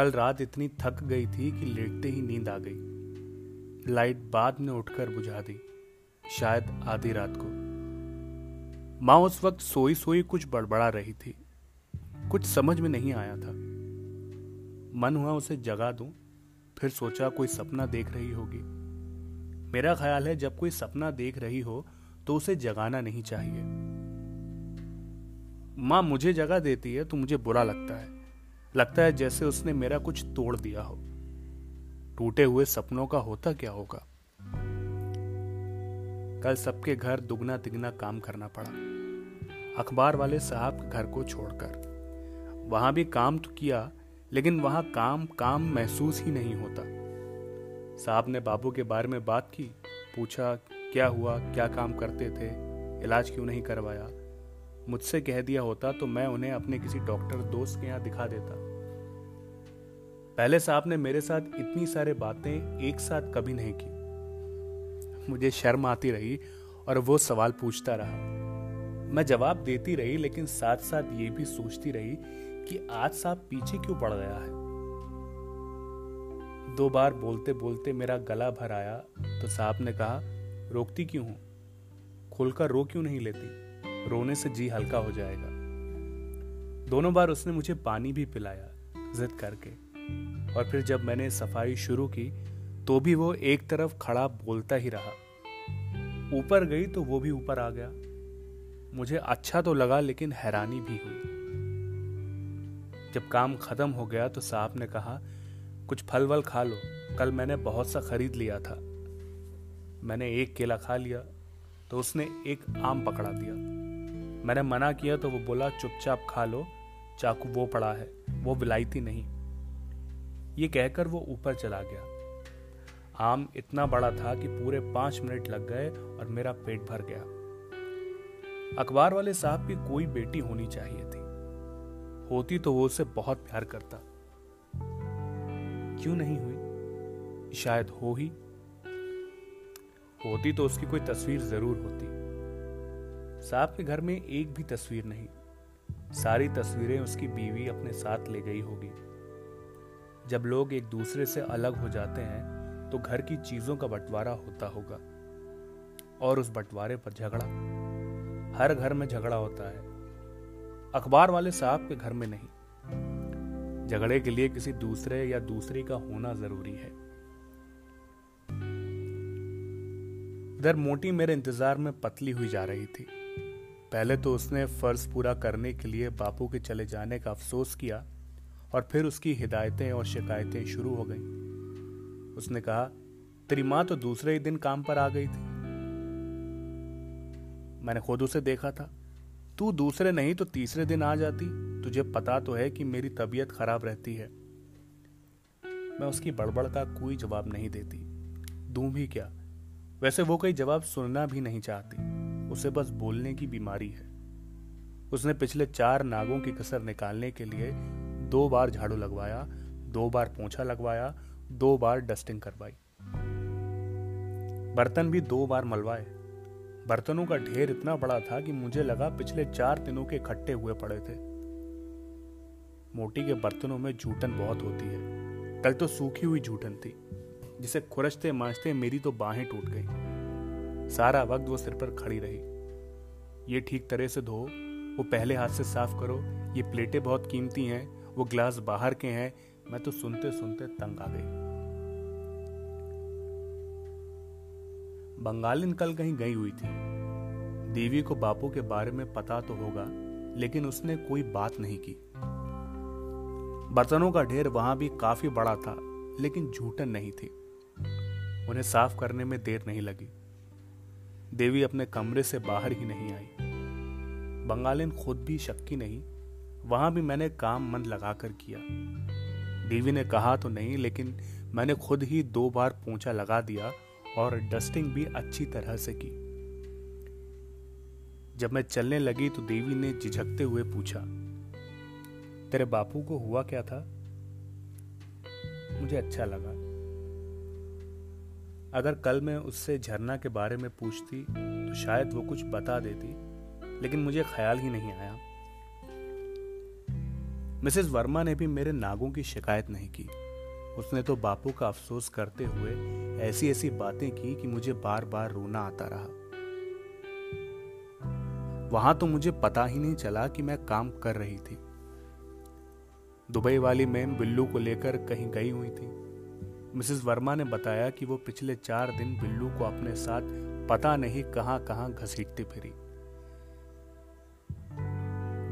कल रात इतनी थक गई थी कि लेटते ही नींद आ गई। लाइट बाद में उठकर बुझा दी, शायद आधी रात को। माँ उस वक्त सोई सोई कुछ बड़बड़ा रही थी। कुछ समझ में नहीं आया था। मन हुआ उसे जगा दूँ, फिर सोचा कोई सपना देख रही होगी। मेरा ख्याल है जब कोई सपना देख रही हो तो उसे जगाना नहीं चाहिए। माँ मुझे जगा देती है तो मुझे बुरा लगता है। लगता है जैसे उसने मेरा कुछ तोड़ दिया हो। टूटे हुए सपनों का होता क्या होगा? कल सबके घर दुगना तिगना काम करना पड़ा। अखबार वाले साहब घर को छोड़कर। वहाँ भी काम तो किया, लेकिन वहाँ काम काम महसूस ही नहीं होता। साहब ने बाबू के बारे में बात की, पूछा, क्या हुआ? क्या काम करते थे? इलाज क्यों नहीं करवाया? मुझसे कह दिया होता तो मैं उन्हें अपने किसी डॉक्टर दोस्त के यहाँ दिखा देता। पहले साहब ने मेरे साथ इतनी सारे बातें एक साथ कभी नहीं की। मुझे शर्म आती रही और वो सवाल पूछता रहा। मैं जवाब देती रही लेकिन साथ साथ ये भी सोचती रही कि आज साहब पीछे क्यों पड़ गया है? दो बार बोलते बोलते मेरा गला भर आया तो साहब ने कहा, रोकती क्यों हूँ? खुलकर रो क्यों नहीं लेती? रोने से जी हल्का हो जाएगा। दोनों बार उसने मुझे पानी भी पिलाया, जिद करके। और फिर जब मैंने सफ़ाई शुरू की तो भी वो एक तरफ़ खड़ा बोलता ही रहा। ऊपर गई तो वो भी ऊपर आ गया। मुझे अच्छा तो लगा, लेकिन हैरानी भी हुई। जब काम खत्म हो गया तो साहब ने कहा, कुछ फल वल खा लो। कल मैंने बहुत सा खरीद लिया था। मैंने एक केला खा लिया तो उसने एक आम पकड़ा दिया। मैंने मना किया तो वो बोला, चुपचाप खा लो। चाकू वो पड़ा है, वो विलायती नहीं। ये कहकर वो ऊपर चला गया। आम इतना बड़ा था कि पूरे पाँच मिनट लग गए और मेरा पेट भर गया। अखबार वाले साहब की कोई बेटी होनी चाहिए थी। होती तो वो उसे बहुत प्यार करता। क्यों नहीं हुई? शायद हो ही। होती तो उसकी कोई तस्वीर ज़रूर होती। साहब के घर में एक भी तस्वीर नहीं। सारी तस्वीरें उसकी बीवी अपने साथ ले गई होगी। जब लोग एक दूसरे से अलग हो जाते हैं तो घर की चीज़ों का बंटवारा होता होगा। और उस बंटवारे पर झगड़ा। हर घर में झगड़ा होता है। अखबार वाले साहब के घर में नहीं। झगड़े के लिए किसी दूसरे या दूसरी का होना ज़रूरी है। इधर मोटी मेरे इंतज़ार में पतली हुई जा रही थी। पहले तो उसने फ़र्ज़ पूरा करने के लिए बापू के चले जाने का अफसोस किया और फिर उसकी हिदायतें और शिकायतें शुरू हो गईं। उसने कहा, तेरी माँ तो दूसरे ही दिन काम पर आ गई थी। मैंने खुद उसे देखा था। तू दूसरे नहीं तो तीसरे दिन आ जाती। तुझे पता तो है कि मेरी तबीयत खराब रहती है। मैं उसकी बड़बड़ का कोई जवाब नहीं देती। दूँ भी क्या? वैसे वो कोई जवाब सुनना भी नहीं चाहती। उसे बस बोलने की बीमारी है। उसने पिछले चार नागों की कसर निकालने के लिए दो बार झाड़ू लगवाया, दो बार पोछा लगवाया, दो बार डस्टिंग करवाई। बर्तन भी दो बार मलवाए। बर्तनों का ढेर इतना बड़ा था कि मुझे लगा पिछले चार दिनों के इकट्ठे हुए पड़े थे। मोटी के बर्तनों में जूठन बहुत होती है। कल तो सूखी हुई जूठन थी, जिसे खुरचते मांझते मेरी तो बाहें टूट गई। सारा वक्त वो सिर पर खड़ी रही। ये ठीक तरह से धो, वो पहले हाथ से साफ़ करो, ये प्लेटें बहुत कीमती हैं, वो ग्लास बाहर के हैं, मैं तो सुनते सुनते तंग आ गई। बंगालिन कल कहीं गई हुई थी। देवी को बापू के बारे में पता तो होगा, लेकिन उसने कोई बात नहीं की। बर्तनों का ढेर वहाँ भी काफ़ी बड़ा था, लेकिन झूठन नहीं थी। उन्हें साफ़ करने में देर नहीं लगी। देवी अपने कमरे से बाहर ही नहीं आई। बंगालिन खुद भी शक्की नहीं, वहाँ भी मैंने काम मन लगाकर किया। देवी ने कहा तो नहीं, लेकिन मैंने खुद ही दो बार पोंछा लगा दिया और डस्टिंग भी अच्छी तरह से की। जब मैं चलने लगी तो देवी ने झिझकते हुए पूछा, तेरे बापू को हुआ क्या था? मुझे अच्छा लगा। अगर कल मैं उससे झरना के बारे में पूछती तो शायद वो कुछ बता देती, लेकिन मुझे ख्याल ही नहीं आया। मिसेस वर्मा ने भी मेरे नागों की शिकायत नहीं की। उसने तो बापू का अफसोस करते हुए ऐसी ऐसी बातें की कि मुझे बार बार रोना आता रहा। वहाँ तो मुझे पता ही नहीं चला कि मैं काम कर रही थी। दुबई वाली मैम बिल्लू को लेकर कहीं गई हुई थी। मिसेस वर्मा ने बताया कि वो पिछले चार दिन बिल्लू को अपने साथ पता नहीं कहाँ कहाँ घसीटती फिरी।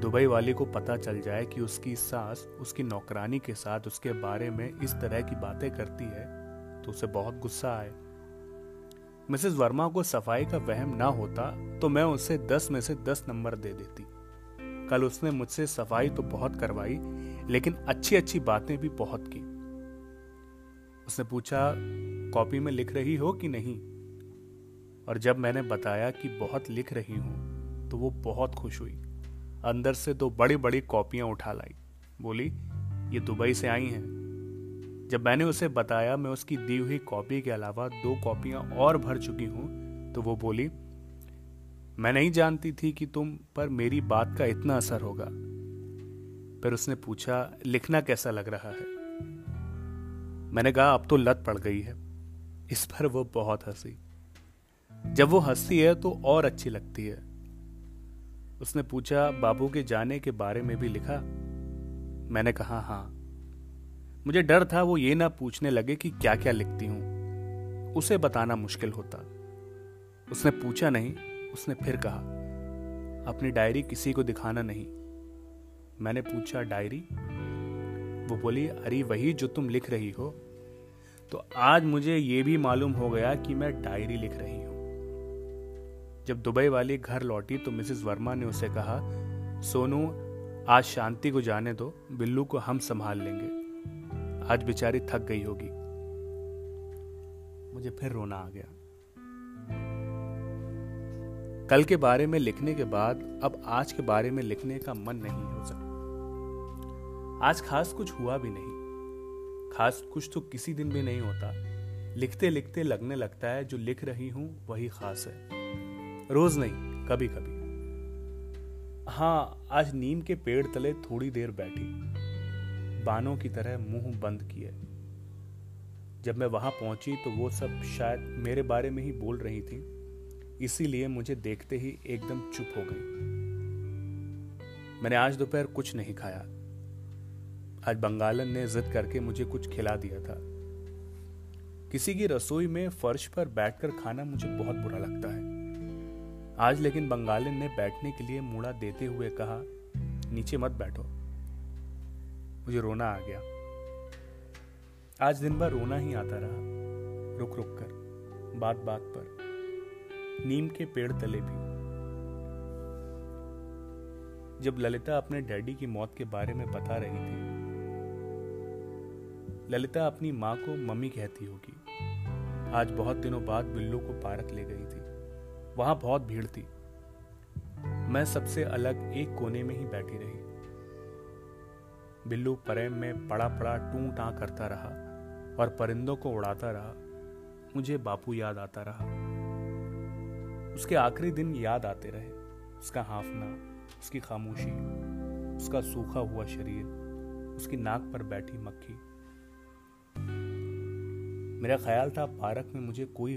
दुबई वाली को पता चल जाए कि उसकी सास उसकी नौकरानी के साथ उसके बारे में इस तरह की बातें करती है तो उसे बहुत गुस्सा आए। मिसेस वर्मा को सफ़ाई का वहम ना होता तो मैं उसे दस में से दस नंबर दे देती। कल उसने मुझसे सफ़ाई तो बहुत करवाई, लेकिन अच्छी अच्छी बातें भी बहुत की। उसने पूछा, कॉपी में लिख रही हो कि नहीं? और जब मैंने बताया कि बहुत लिख रही हूँ तो वो बहुत खुश हुई। अंदर से दो बड़ी बड़ी कॉपियाँ उठा लाई। बोली, ये दुबई से आई हैं। जब मैंने उसे बताया, मैं उसकी दी हुई कॉपी के अलावा दो कॉपियाँ और भर चुकी हूँ तो वो बोली, मैं नहीं जानती थी कि तुम पर मेरी बात का इतना असर होगा। फिर उसने पूछा, लिखना कैसा लग रहा है? मैंने कहा, अब तो लत पड़ गई है। इस पर वो बहुत हँसी। जब वो हंसती है तो और अच्छी लगती है। उसने पूछा, बाबू के जाने के बारे में भी लिखा? मैंने कहा हाँ। मुझे डर था, वो ये ना पूछने लगे कि क्या क्या लिखती हूँ। उसे बताना मुश्किल होता। उसने पूछा, नहीं। उसने फिर कहा, अपनी डायरी किसी को दिखाना नहीं। मैंने पूछा, डायरी? वो बोली, अरे, वही जो तुम लिख रही हो। तो आज मुझे ये भी मालूम हो गया कि मैं डायरी लिख रही हूँ। जब दुबई वाली घर लौटी तो मिसेस वर्मा ने उसे कहा, सोनू, आज शांति को जाने दो, बिल्लू को हम संभाल लेंगे। आज बेचारी थक गई होगी। मुझे फिर रोना आ गया। कल के बारे में लिखने के बाद अब आज के बारे में लिखने का मन नहीं हो सकता। आज खास कुछ हुआ भी नहीं। खास कुछ तो किसी दिन भी नहीं होता। लिखते लिखते लगने लगता है, जो लिख रही हूँ, वही खास है। रोज नहीं कभी कभी हाँ आज नीम के पेड़ तले थोड़ी देर बैठी। बानों की तरह मुँह बंद किए। जब मैं वहाँ पहुँची तो वो सब शायद मेरे बारे में ही बोल रही थी। इसीलिए मुझे देखते ही एकदम चुप हो गई। मैंने आज दोपहर कुछ नहीं खाया। आज बंगालन ने जिद करके मुझे कुछ खिला दिया था। किसी की रसोई में फर्श पर बैठकर खाना मुझे बहुत बुरा लगता है। आज लेकिन बंगालिन ने बैठने के लिए मुड़ा देते हुए कहा, नीचे मत बैठो। मुझे रोना आ गया। आज दिन भर रोना ही आता रहा रुक रुक कर बात बात पर। नीम के पेड़ तले भी। जब ललिता अपने डैडी की मौत के बारे में बता रही थी ललिता अपनी माँ को मम्मी कहती होगी। आज बहुत दिनों बाद बिल्लू को पार्क ले गई थी। वहाँ बहुत भीड़ थी। मैं सबसे अलग एक कोने में ही बैठी रही। बिल्लू प्रेम में पड़ा पड़ा टू टा करता रहा और परिंदों को उड़ाता रहा। मुझे बापू याद आता रहा। उसके आखिरी दिन याद आते रहे। उसका हाफना, उसकी खामोशी, उसका सूखा हुआ शरीर, उसकी नाक पर बैठी मक्खी। मेरा ख्याल था पार्क में मुझे कोई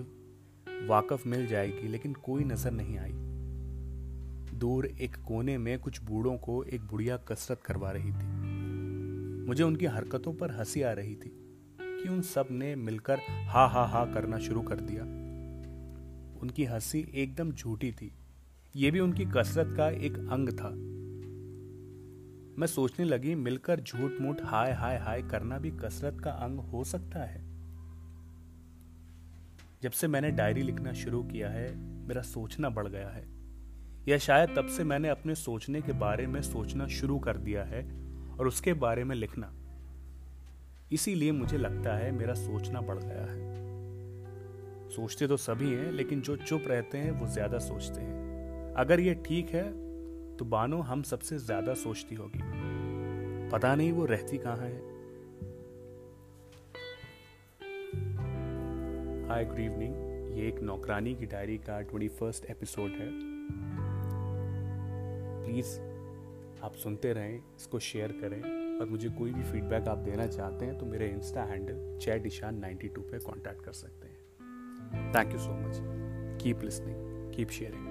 वाकफ मिल जाएगी, लेकिन कोई नज़र नहीं आई। दूर एक कोने में कुछ बूढ़ों को एक बुढ़िया कसरत करवा रही थी। मुझे उनकी हरकतों पर हँसी आ रही थी कि उन सबने मिलकर हा हा हा करना शुरू कर दिया। उनकी हँसी एकदम झूठी थी। ये भी उनकी कसरत का एक अंग था। मैं सोचने लगी, मिलकर झूठ मूठ हाय हाय हाय करना भी कसरत का अंग हो सकता है? जब से मैंने डायरी लिखना शुरू किया है, मेरा सोचना बढ़ गया है। या शायद तब से मैंने अपने सोचने के बारे में सोचना शुरू कर दिया है और उसके बारे में लिखना। इसीलिए मुझे लगता है मेरा सोचना बढ़ गया है। सोचते तो सभी हैं, लेकिन जो चुप रहते हैं, वो ज़्यादा सोचते हैं। अगर ये ठीक है तो बानो, हम सबसे ज़्यादा सोचती होगी। पता नहीं वो रहती कहाँ है। Hi, good evening. ये एक नौकरानी की डायरी का ट्वेंटी फ़र्स्ट एपिसोड है। प्लीज़, आप सुनते रहें, इसको शेयर करें और मुझे कोई भी फीडबैक आप देना चाहते हैं तो मेरे insta handle chat Ishaan ninety two पर कॉन्टैक्ट कर सकते हैं। Thank you so much keep listening keep sharing